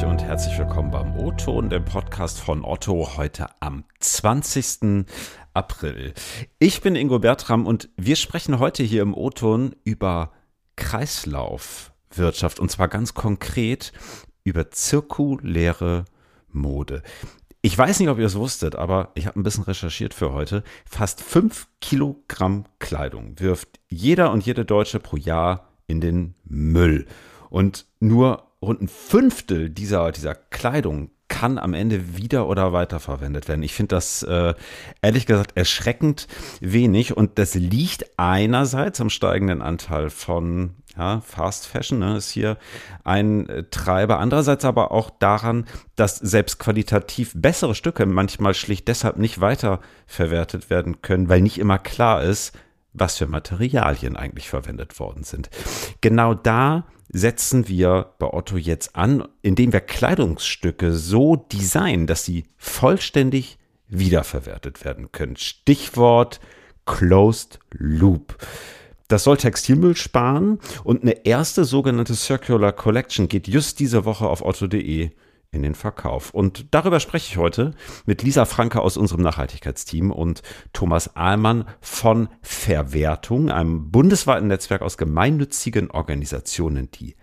euch und herzlich willkommen beim O-Ton, dem Podcast von Otto, heute am 20. April. Ich bin Ingo Bertram und wir sprechen heute hier im O-Ton über Kreislaufwirtschaft und zwar ganz konkret über zirkuläre Mode. Ich weiß nicht, ob ihr es wusstet, aber ich habe ein bisschen recherchiert für heute. Fast fünf Kilogramm Kleidung wirft jeder und jede Deutsche pro Jahr in den Müll. Und nur rund ein Fünftel dieser, dieser Kleidung kann am Ende wieder oder weiterverwendet werden. Ich finde das äh, ehrlich gesagt erschreckend wenig und das liegt einerseits am steigenden Anteil von ja, Fast Fashion, ne, ist hier ein äh, Treiber. Andererseits aber auch daran, dass selbst qualitativ bessere Stücke manchmal schlicht deshalb nicht weiterverwertet werden können, weil nicht immer klar ist, was für Materialien eigentlich verwendet worden sind. Genau da setzen wir bei Otto jetzt an, indem wir Kleidungsstücke so designen, dass sie vollständig wiederverwertet werden können. Stichwort Closed Loop. Das soll Textilmüll sparen und eine erste sogenannte Circular Collection geht just diese Woche auf otto.de in den Verkauf. Und darüber spreche ich heute mit Lisa Franke aus unserem Nachhaltigkeitsteam und Thomas Ahlmann von Verwertung, einem bundesweiten Netzwerk aus gemeinnützigen Organisationen, die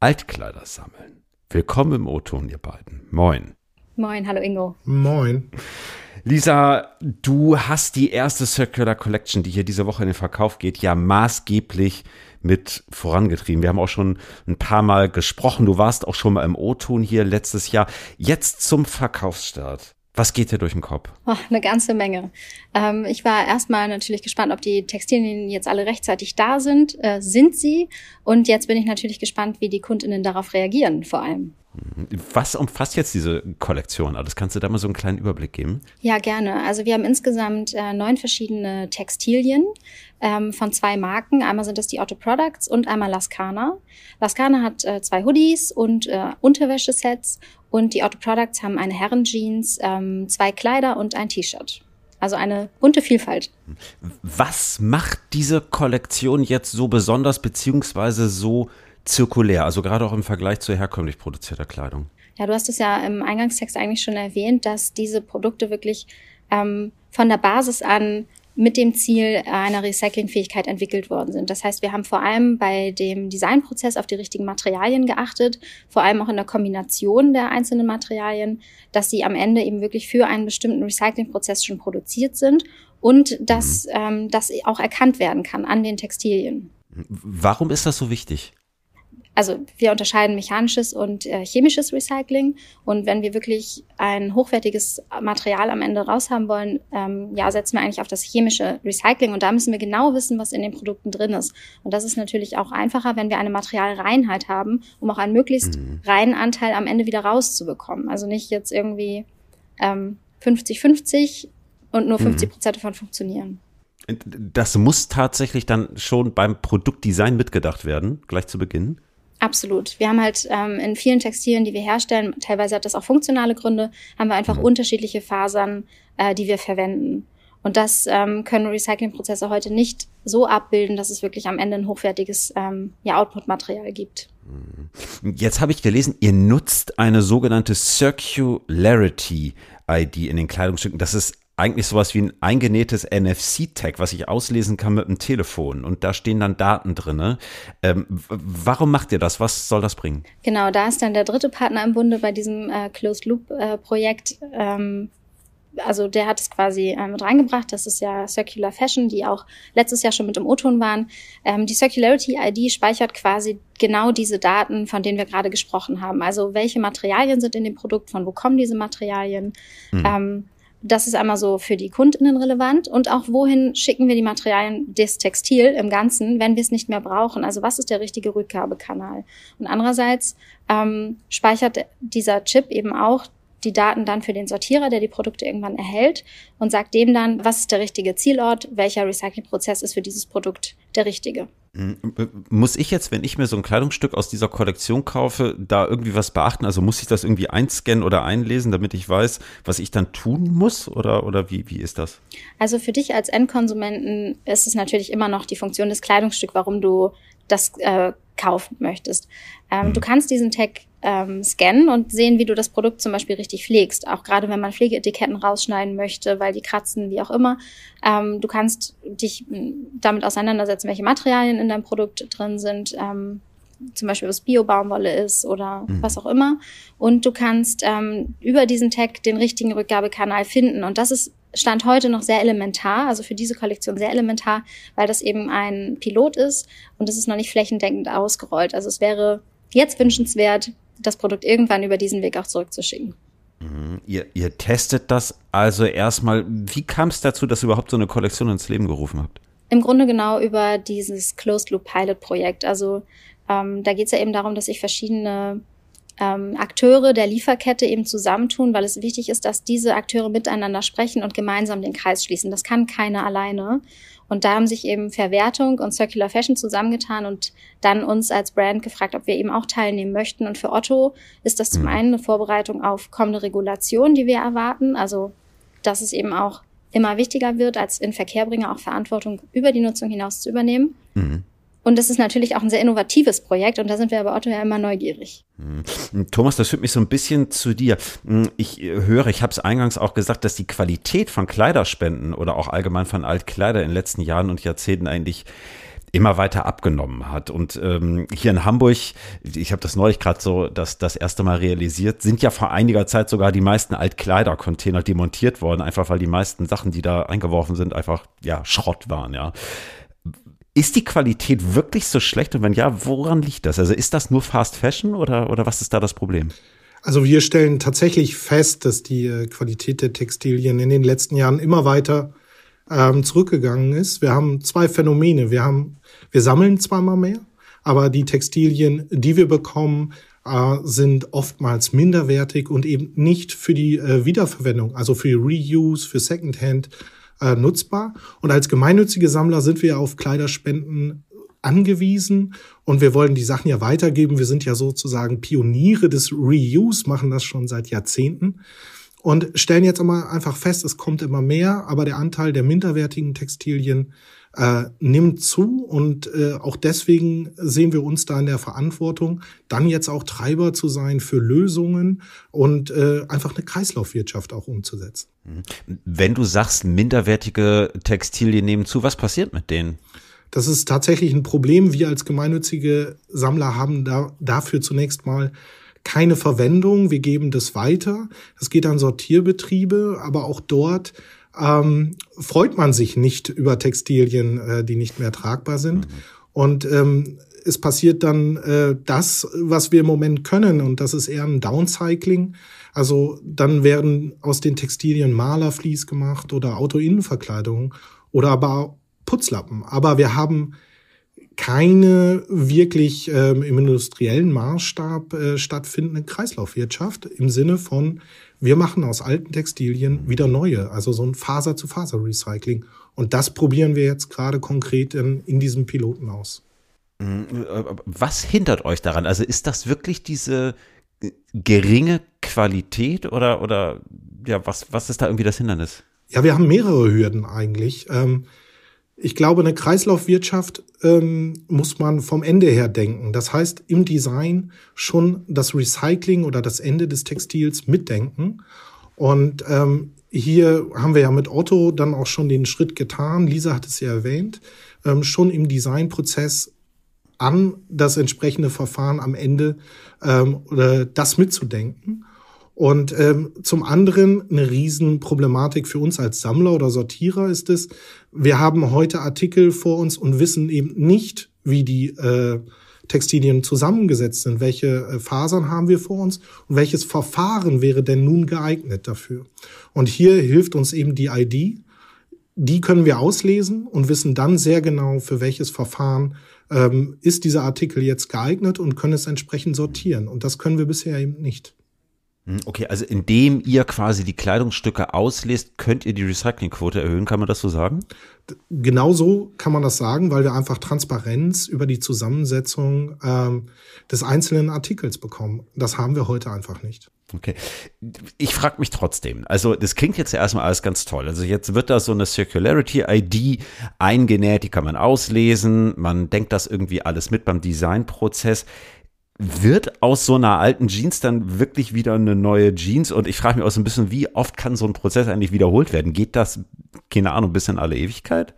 Altkleider sammeln. Willkommen im O-Ton, ihr beiden. Moin. Moin, hallo Ingo. Moin. Lisa, du hast die erste Circular Collection, die hier diese Woche in den Verkauf geht, ja maßgeblich mit vorangetrieben. Wir haben auch schon ein paar Mal gesprochen. Du warst auch schon mal im O-Ton hier letztes Jahr. Jetzt zum Verkaufsstart. Was geht dir durch den Kopf? Oh, eine ganze Menge. Ähm, ich war erstmal natürlich gespannt, ob die Textilien jetzt alle rechtzeitig da sind. Äh, sind sie? Und jetzt bin ich natürlich gespannt, wie die Kundinnen darauf reagieren, vor allem. Was umfasst jetzt diese Kollektion alles? Kannst du da mal so einen kleinen Überblick geben? Ja, gerne. Also wir haben insgesamt äh, neun verschiedene Textilien ähm, von zwei Marken. Einmal sind das die Otto Products und einmal Lascana. Lascana hat äh, zwei Hoodies und äh, Unterwäschesets und die Otto Products haben eine Herrenjeans, ähm, zwei Kleider und ein T-Shirt. Also eine bunte Vielfalt. Was macht diese Kollektion jetzt so besonders beziehungsweise so zirkulär, also gerade auch im Vergleich zu herkömmlich produzierter Kleidung? Ja, du hast es ja im Eingangstext eigentlich schon erwähnt, dass diese Produkte wirklich ähm, von der Basis an mit dem Ziel einer Recyclingfähigkeit entwickelt worden sind. Das heißt, wir haben vor allem bei dem Designprozess auf die richtigen Materialien geachtet, vor allem auch in der Kombination der einzelnen Materialien, dass sie am Ende eben wirklich für einen bestimmten Recyclingprozess schon produziert sind und dass mhm. ähm, das auch erkannt werden kann an den Textilien. Warum ist das so wichtig? Also wir unterscheiden mechanisches und äh, chemisches Recycling. Und wenn wir wirklich ein hochwertiges Material am Ende raushaben wollen, ähm, ja, setzen wir eigentlich auf das chemische Recycling. Und da müssen wir genau wissen, was in den Produkten drin ist. Und das ist natürlich auch einfacher, wenn wir eine Materialreinheit haben, um auch einen möglichst mhm. reinen Anteil am Ende wieder rauszubekommen. Also nicht jetzt irgendwie 50-50 ähm, und nur 50 mhm. Prozent mhm. davon funktionieren. Das muss tatsächlich dann schon beim Produktdesign mitgedacht werden, gleich zu Beginn. Absolut. Wir haben halt ähm, in vielen Textilien, die wir herstellen, teilweise hat das auch funktionale Gründe, haben wir einfach mhm. unterschiedliche Fasern, äh, die wir verwenden. Und das ähm, können Recyclingprozesse heute nicht so abbilden, dass es wirklich am Ende ein hochwertiges ähm, ja, Output-Material gibt. Mhm. Jetzt habe ich gelesen, ihr nutzt eine sogenannte Circularity ID in den Kleidungsstücken. Das ist eigentlich sowas wie ein eingenähtes NFC-Tag, was ich auslesen kann mit dem Telefon. Und da stehen dann Daten drin. Ähm, warum macht ihr das? Was soll das bringen? Genau, da ist dann der dritte Partner im Bunde bei diesem äh, Closed Loop-Projekt. Äh, ähm, also der hat es quasi äh, mit reingebracht. Das ist ja Circular Fashion, die auch letztes Jahr schon mit dem O-Ton waren. Ähm, die Circularity ID speichert quasi genau diese Daten, von denen wir gerade gesprochen haben. Also welche Materialien sind in dem Produkt, von wo kommen diese Materialien? Mhm. Ähm, das ist einmal so für die Kundinnen relevant und auch wohin schicken wir die Materialien des Textil im Ganzen, wenn wir es nicht mehr brauchen. Also was ist der richtige Rückgabekanal? Und andererseits ähm, speichert dieser Chip eben auch die Daten dann für den Sortierer, der die Produkte irgendwann erhält und sagt dem dann, was ist der richtige Zielort, welcher Recyclingprozess ist für dieses Produkt der richtige. Hm, muss ich jetzt, wenn ich mir so ein Kleidungsstück aus dieser Kollektion kaufe, da irgendwie was beachten? Also muss ich das irgendwie einscannen oder einlesen, damit ich weiß, was ich dann tun muss? Oder, oder wie, wie ist das? Also für dich als Endkonsumenten ist es natürlich immer noch die Funktion des Kleidungsstücks, warum du das äh, kaufen möchtest. Ähm, mhm. Du kannst diesen Tag ähm, scannen und sehen, wie du das Produkt zum Beispiel richtig pflegst. Auch gerade wenn man Pflegeetiketten rausschneiden möchte, weil die kratzen, wie auch immer. Ähm, du kannst dich damit auseinandersetzen, welche Materialien in deinem Produkt drin sind. Ähm, zum Beispiel was Bio-Baumwolle ist oder mhm. was auch immer. Und du kannst ähm, über diesen Tag den richtigen Rückgabekanal finden. Und das ist Stand heute noch sehr elementar, also für diese Kollektion sehr elementar, weil das eben ein Pilot ist und es ist noch nicht flächendeckend ausgerollt. Also es wäre jetzt wünschenswert, das Produkt irgendwann über diesen Weg auch zurückzuschicken. Mhm. Ihr, ihr testet das also erstmal. Wie kam es dazu, dass ihr überhaupt so eine Kollektion ins Leben gerufen habt? Im Grunde genau über dieses Closed Loop Pilot Projekt. Also ähm, da geht es ja eben darum, dass sich verschiedene ähm, Akteure der Lieferkette eben zusammentun, weil es wichtig ist, dass diese Akteure miteinander sprechen und gemeinsam den Kreis schließen. Das kann keiner alleine. Und da haben sich eben Verwertung und Circular Fashion zusammengetan und dann uns als Brand gefragt, ob wir eben auch teilnehmen möchten. Und für Otto ist das zum mhm. einen eine Vorbereitung auf kommende Regulation, die wir erwarten. Also, dass es eben auch immer wichtiger wird, als in Verkehrbringer auch Verantwortung über die Nutzung hinaus zu übernehmen. Mhm. Und es ist natürlich auch ein sehr innovatives Projekt und da sind wir bei Otto ja immer neugierig. Hm. Thomas, das führt mich so ein bisschen zu dir. Hm, ich äh, höre, ich habe es eingangs auch gesagt, dass die Qualität von Kleiderspenden oder auch allgemein von Altkleider in den letzten Jahren und Jahrzehnten eigentlich immer weiter abgenommen hat. Und ähm, hier in Hamburg, ich habe das neulich gerade so das, das erste Mal realisiert, sind ja vor einiger Zeit sogar die meisten Altkleidercontainer demontiert worden, einfach weil die meisten Sachen, die da eingeworfen sind, einfach ja Schrott waren, ja. Ist die Qualität wirklich so schlecht? Und wenn ja, woran liegt das? Also ist das nur Fast Fashion oder, oder was ist da das Problem? Also wir stellen tatsächlich fest, dass die äh, Qualität der Textilien in den letzten Jahren immer weiter ähm, zurückgegangen ist. Wir haben zwei Phänomene. Wir haben, wir sammeln zweimal mehr, aber die Textilien, die wir bekommen, äh, sind oftmals minderwertig und eben nicht für die äh, Wiederverwendung, also für Reuse, für Secondhand äh, nutzbar. Und als gemeinnützige Sammler sind wir auf Kleiderspenden angewiesen und wir wollen die Sachen ja weitergeben. Wir sind ja sozusagen Pioniere des Reuse, machen das schon seit Jahrzehnten und stellen jetzt immer einfach fest, es kommt immer mehr, aber der Anteil der minderwertigen Textilien äh, nimmt zu und äh, auch deswegen sehen wir uns da in der Verantwortung, dann jetzt auch Treiber zu sein für Lösungen und äh, einfach eine Kreislaufwirtschaft auch umzusetzen. Mhm. Wenn du sagst, minderwertige Textilien nehmen zu, was passiert mit denen? Das ist tatsächlich ein Problem. Wir als gemeinnützige Sammler haben da, dafür zunächst mal keine Verwendung. Wir geben das weiter. Das geht an Sortierbetriebe, aber auch dort ähm, freut man sich nicht über Textilien, äh, die nicht mehr tragbar sind. Mhm. Und ähm, es passiert dann äh, das, was wir im Moment können, und das ist eher ein Downcycling. Also dann werden aus den Textilien Malerflies gemacht oder Autoinnenverkleidung oder aber Putzlappen. Aber wir haben keine wirklich ähm, im industriellen Maßstab äh, stattfindende Kreislaufwirtschaft im Sinne von, wir machen aus alten Textilien wieder neue, also so ein Faser-zu-Faser-Recycling. Und das probieren wir jetzt gerade konkret in, in diesem Piloten aus. Mhm. Was hindert euch daran? Also ist das wirklich diese geringe Qualität oder, oder ja, was, was ist da irgendwie das Hindernis? Ja, wir haben mehrere Hürden eigentlich. Ähm, ich glaube, eine Kreislaufwirtschaft ähm, muss man vom Ende her denken. Das heißt, im Design schon das Recycling oder das Ende des Textils mitdenken. Und ähm, hier haben wir ja mit Otto dann auch schon den Schritt getan. Lisa hat es ja erwähnt, ähm, schon im Designprozess an das entsprechende Verfahren am Ende ähm, oder das mitzudenken. Und ähm, zum anderen eine Riesenproblematik für uns als Sammler oder Sortierer ist es, wir haben heute Artikel vor uns und wissen eben nicht, wie die äh, Textilien zusammengesetzt sind, welche äh, Fasern haben wir vor uns und welches Verfahren wäre denn nun geeignet dafür. Und hier hilft uns eben die ID. Die können wir auslesen und wissen dann sehr genau, für welches Verfahren ähm, ist dieser Artikel jetzt geeignet und können es entsprechend sortieren. Und das können wir bisher eben nicht. Hm, okay, also indem ihr quasi die Kleidungsstücke auslest, könnt ihr die Recyclingquote erhöhen, kann man das so sagen? Genau so kann man das sagen, weil wir einfach Transparenz über die Zusammensetzung ähm, des einzelnen Artikels bekommen. Das haben wir heute einfach nicht. Okay. Ich frage mich trotzdem, also das klingt jetzt ja erstmal alles ganz toll. Also jetzt wird da so eine Circularity-ID eingenäht, die kann man auslesen, man denkt das irgendwie alles mit beim Designprozess wird aus so einer alten Jeans dann wirklich wieder eine neue Jeans? Und ich frage mich auch so ein bisschen, wie oft kann so ein Prozess eigentlich wiederholt werden? Geht das, keine Ahnung, bis in alle Ewigkeit?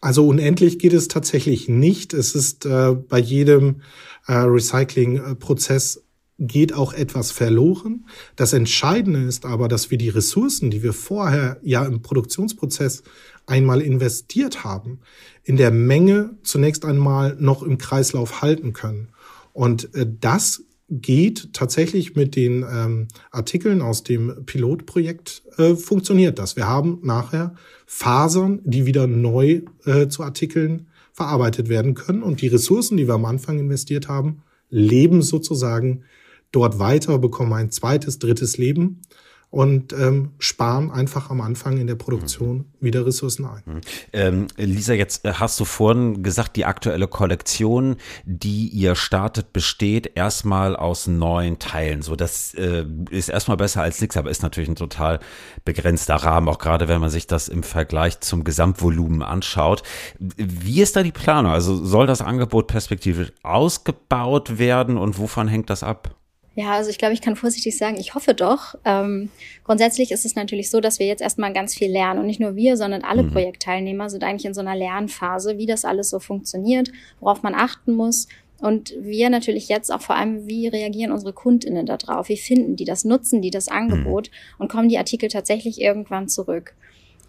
Also unendlich geht es tatsächlich nicht. Es ist äh, bei jedem äh, Recycling-Prozess geht auch etwas verloren. Das Entscheidende ist aber, dass wir die Ressourcen, die wir vorher ja im Produktionsprozess einmal investiert haben, in der Menge zunächst einmal noch im Kreislauf halten können. Und äh, das geht tatsächlich mit den ähm, Artikeln aus dem Pilotprojekt, äh, funktioniert das. Wir haben nachher Fasern, die wieder neu äh, zu Artikeln verarbeitet werden können. Und die Ressourcen, die wir am Anfang investiert haben, leben sozusagen dort weiter, bekommen ein zweites, drittes Leben und ähm, sparen einfach am Anfang in der Produktion mhm. wieder Ressourcen ein. Mhm. Ähm, Lisa, jetzt äh, hast du vorhin gesagt, die aktuelle Kollektion, die ihr startet, besteht erstmal aus neun Teilen. So, das äh, ist erstmal besser als nichts, aber ist natürlich ein total begrenzter Rahmen, auch gerade wenn man sich das im Vergleich zum Gesamtvolumen anschaut. Wie ist da die Planung? Also soll das Angebot perspektivisch ausgebaut werden und wovon hängt das ab? Ja, also ich glaube, ich kann vorsichtig sagen, ich hoffe doch. Ähm, grundsätzlich ist es natürlich so, dass wir jetzt erstmal ganz viel lernen. Und nicht nur wir, sondern alle mhm. Projektteilnehmer sind eigentlich in so einer Lernphase, wie das alles so funktioniert, worauf man achten muss. Und wir natürlich jetzt auch vor allem, wie reagieren unsere KundInnen darauf? Wie finden die das? Nutzen die das Angebot? Mhm. Und kommen die Artikel tatsächlich irgendwann zurück?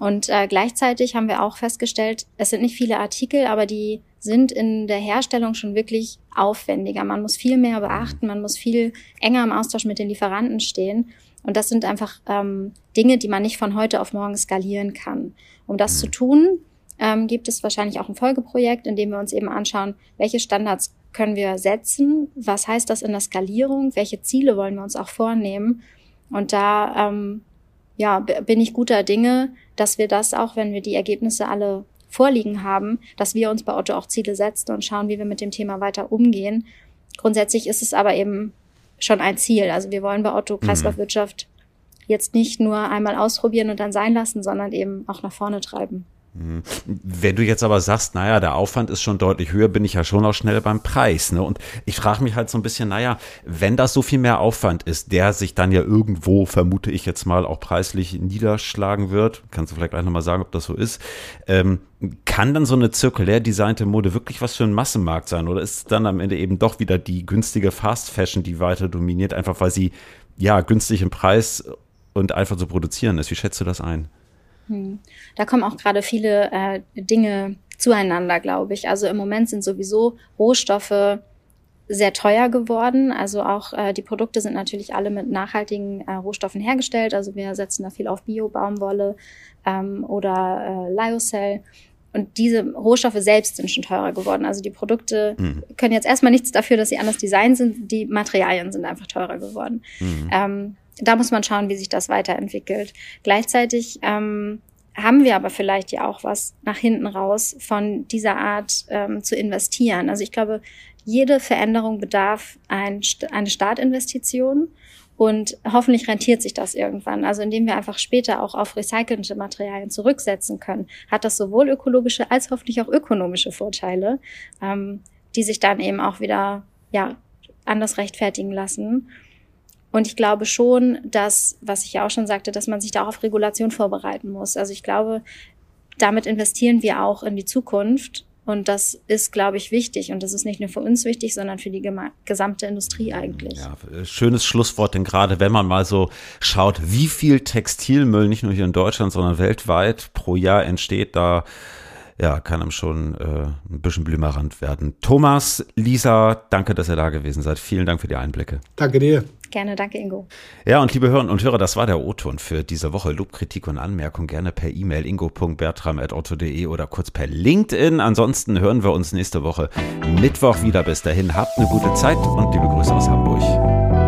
Und äh, gleichzeitig haben wir auch festgestellt, es sind nicht viele Artikel, aber die sind in der Herstellung schon wirklich aufwendiger. Man muss viel mehr beachten, man muss viel enger im Austausch mit den Lieferanten stehen. Und das sind einfach ähm, Dinge, die man nicht von heute auf morgen skalieren kann. Um das zu tun, ähm, gibt es wahrscheinlich auch ein Folgeprojekt, in dem wir uns eben anschauen, welche Standards können wir setzen, was heißt das in der Skalierung, welche Ziele wollen wir uns auch vornehmen. Und da ähm, ja, bin ich guter Dinge, dass wir das auch, wenn wir die Ergebnisse alle vorliegen haben, dass wir uns bei Otto auch Ziele setzen und schauen, wie wir mit dem Thema weiter umgehen. Grundsätzlich ist es aber eben schon ein Ziel. Also wir wollen bei Otto mhm. Kreislaufwirtschaft jetzt nicht nur einmal ausprobieren und dann sein lassen, sondern eben auch nach vorne treiben. Wenn du jetzt aber sagst, naja, der Aufwand ist schon deutlich höher, bin ich ja schon auch schnell beim Preis. Ne? Und ich frage mich halt so ein bisschen, naja, wenn das so viel mehr Aufwand ist, der sich dann ja irgendwo, vermute ich jetzt mal, auch preislich niederschlagen wird, kannst du vielleicht gleich nochmal sagen, ob das so ist, ähm, kann dann so eine zirkulär designte Mode wirklich was für einen Massenmarkt sein? Oder ist es dann am Ende eben doch wieder die günstige Fast Fashion, die weiter dominiert, einfach weil sie ja günstig im Preis und einfach zu produzieren ist? Wie schätzt du das ein? Hm. Da kommen auch gerade viele äh, Dinge zueinander, glaube ich. Also im Moment sind sowieso Rohstoffe sehr teuer geworden. Also auch äh, die Produkte sind natürlich alle mit nachhaltigen äh, Rohstoffen hergestellt. Also wir setzen da viel auf Bio-Baumwolle ähm, oder äh, Lyocell. Und diese Rohstoffe selbst sind schon teurer geworden. Also die Produkte mhm. können jetzt erstmal nichts dafür, dass sie anders designt sind. Die Materialien sind einfach teurer geworden. Mhm. Ähm, da muss man schauen, wie sich das weiterentwickelt. Gleichzeitig ähm, haben wir aber vielleicht ja auch was nach hinten raus von dieser Art ähm, zu investieren. Also ich glaube, jede Veränderung bedarf ein, eine Startinvestition und hoffentlich rentiert sich das irgendwann. Also indem wir einfach später auch auf recycelte Materialien zurücksetzen können, hat das sowohl ökologische als hoffentlich auch ökonomische Vorteile, ähm, die sich dann eben auch wieder ja anders rechtfertigen lassen. Und ich glaube schon, dass, was ich ja auch schon sagte, dass man sich da auch auf Regulation vorbereiten muss. Also ich glaube, damit investieren wir auch in die Zukunft. Und das ist, glaube ich, wichtig. Und das ist nicht nur für uns wichtig, sondern für die gesamte Industrie eigentlich. Ja, schönes Schlusswort, denn gerade wenn man mal so schaut, wie viel Textilmüll nicht nur hier in Deutschland, sondern weltweit pro Jahr entsteht, da ja, kann einem schon äh, ein bisschen blümerant werden. Thomas, Lisa, danke, dass ihr da gewesen seid. Vielen Dank für die Einblicke. Danke dir. Gerne, danke Ingo. Ja, und liebe Hörerinnen und Hörer, das war der O-Ton für diese Woche. Lob, Kritik und Anmerkung gerne per E-Mail ingo.bertram.otto.de oder kurz per LinkedIn. Ansonsten hören wir uns nächste Woche Mittwoch wieder. Bis dahin, habt eine gute Zeit und liebe Grüße aus Hamburg.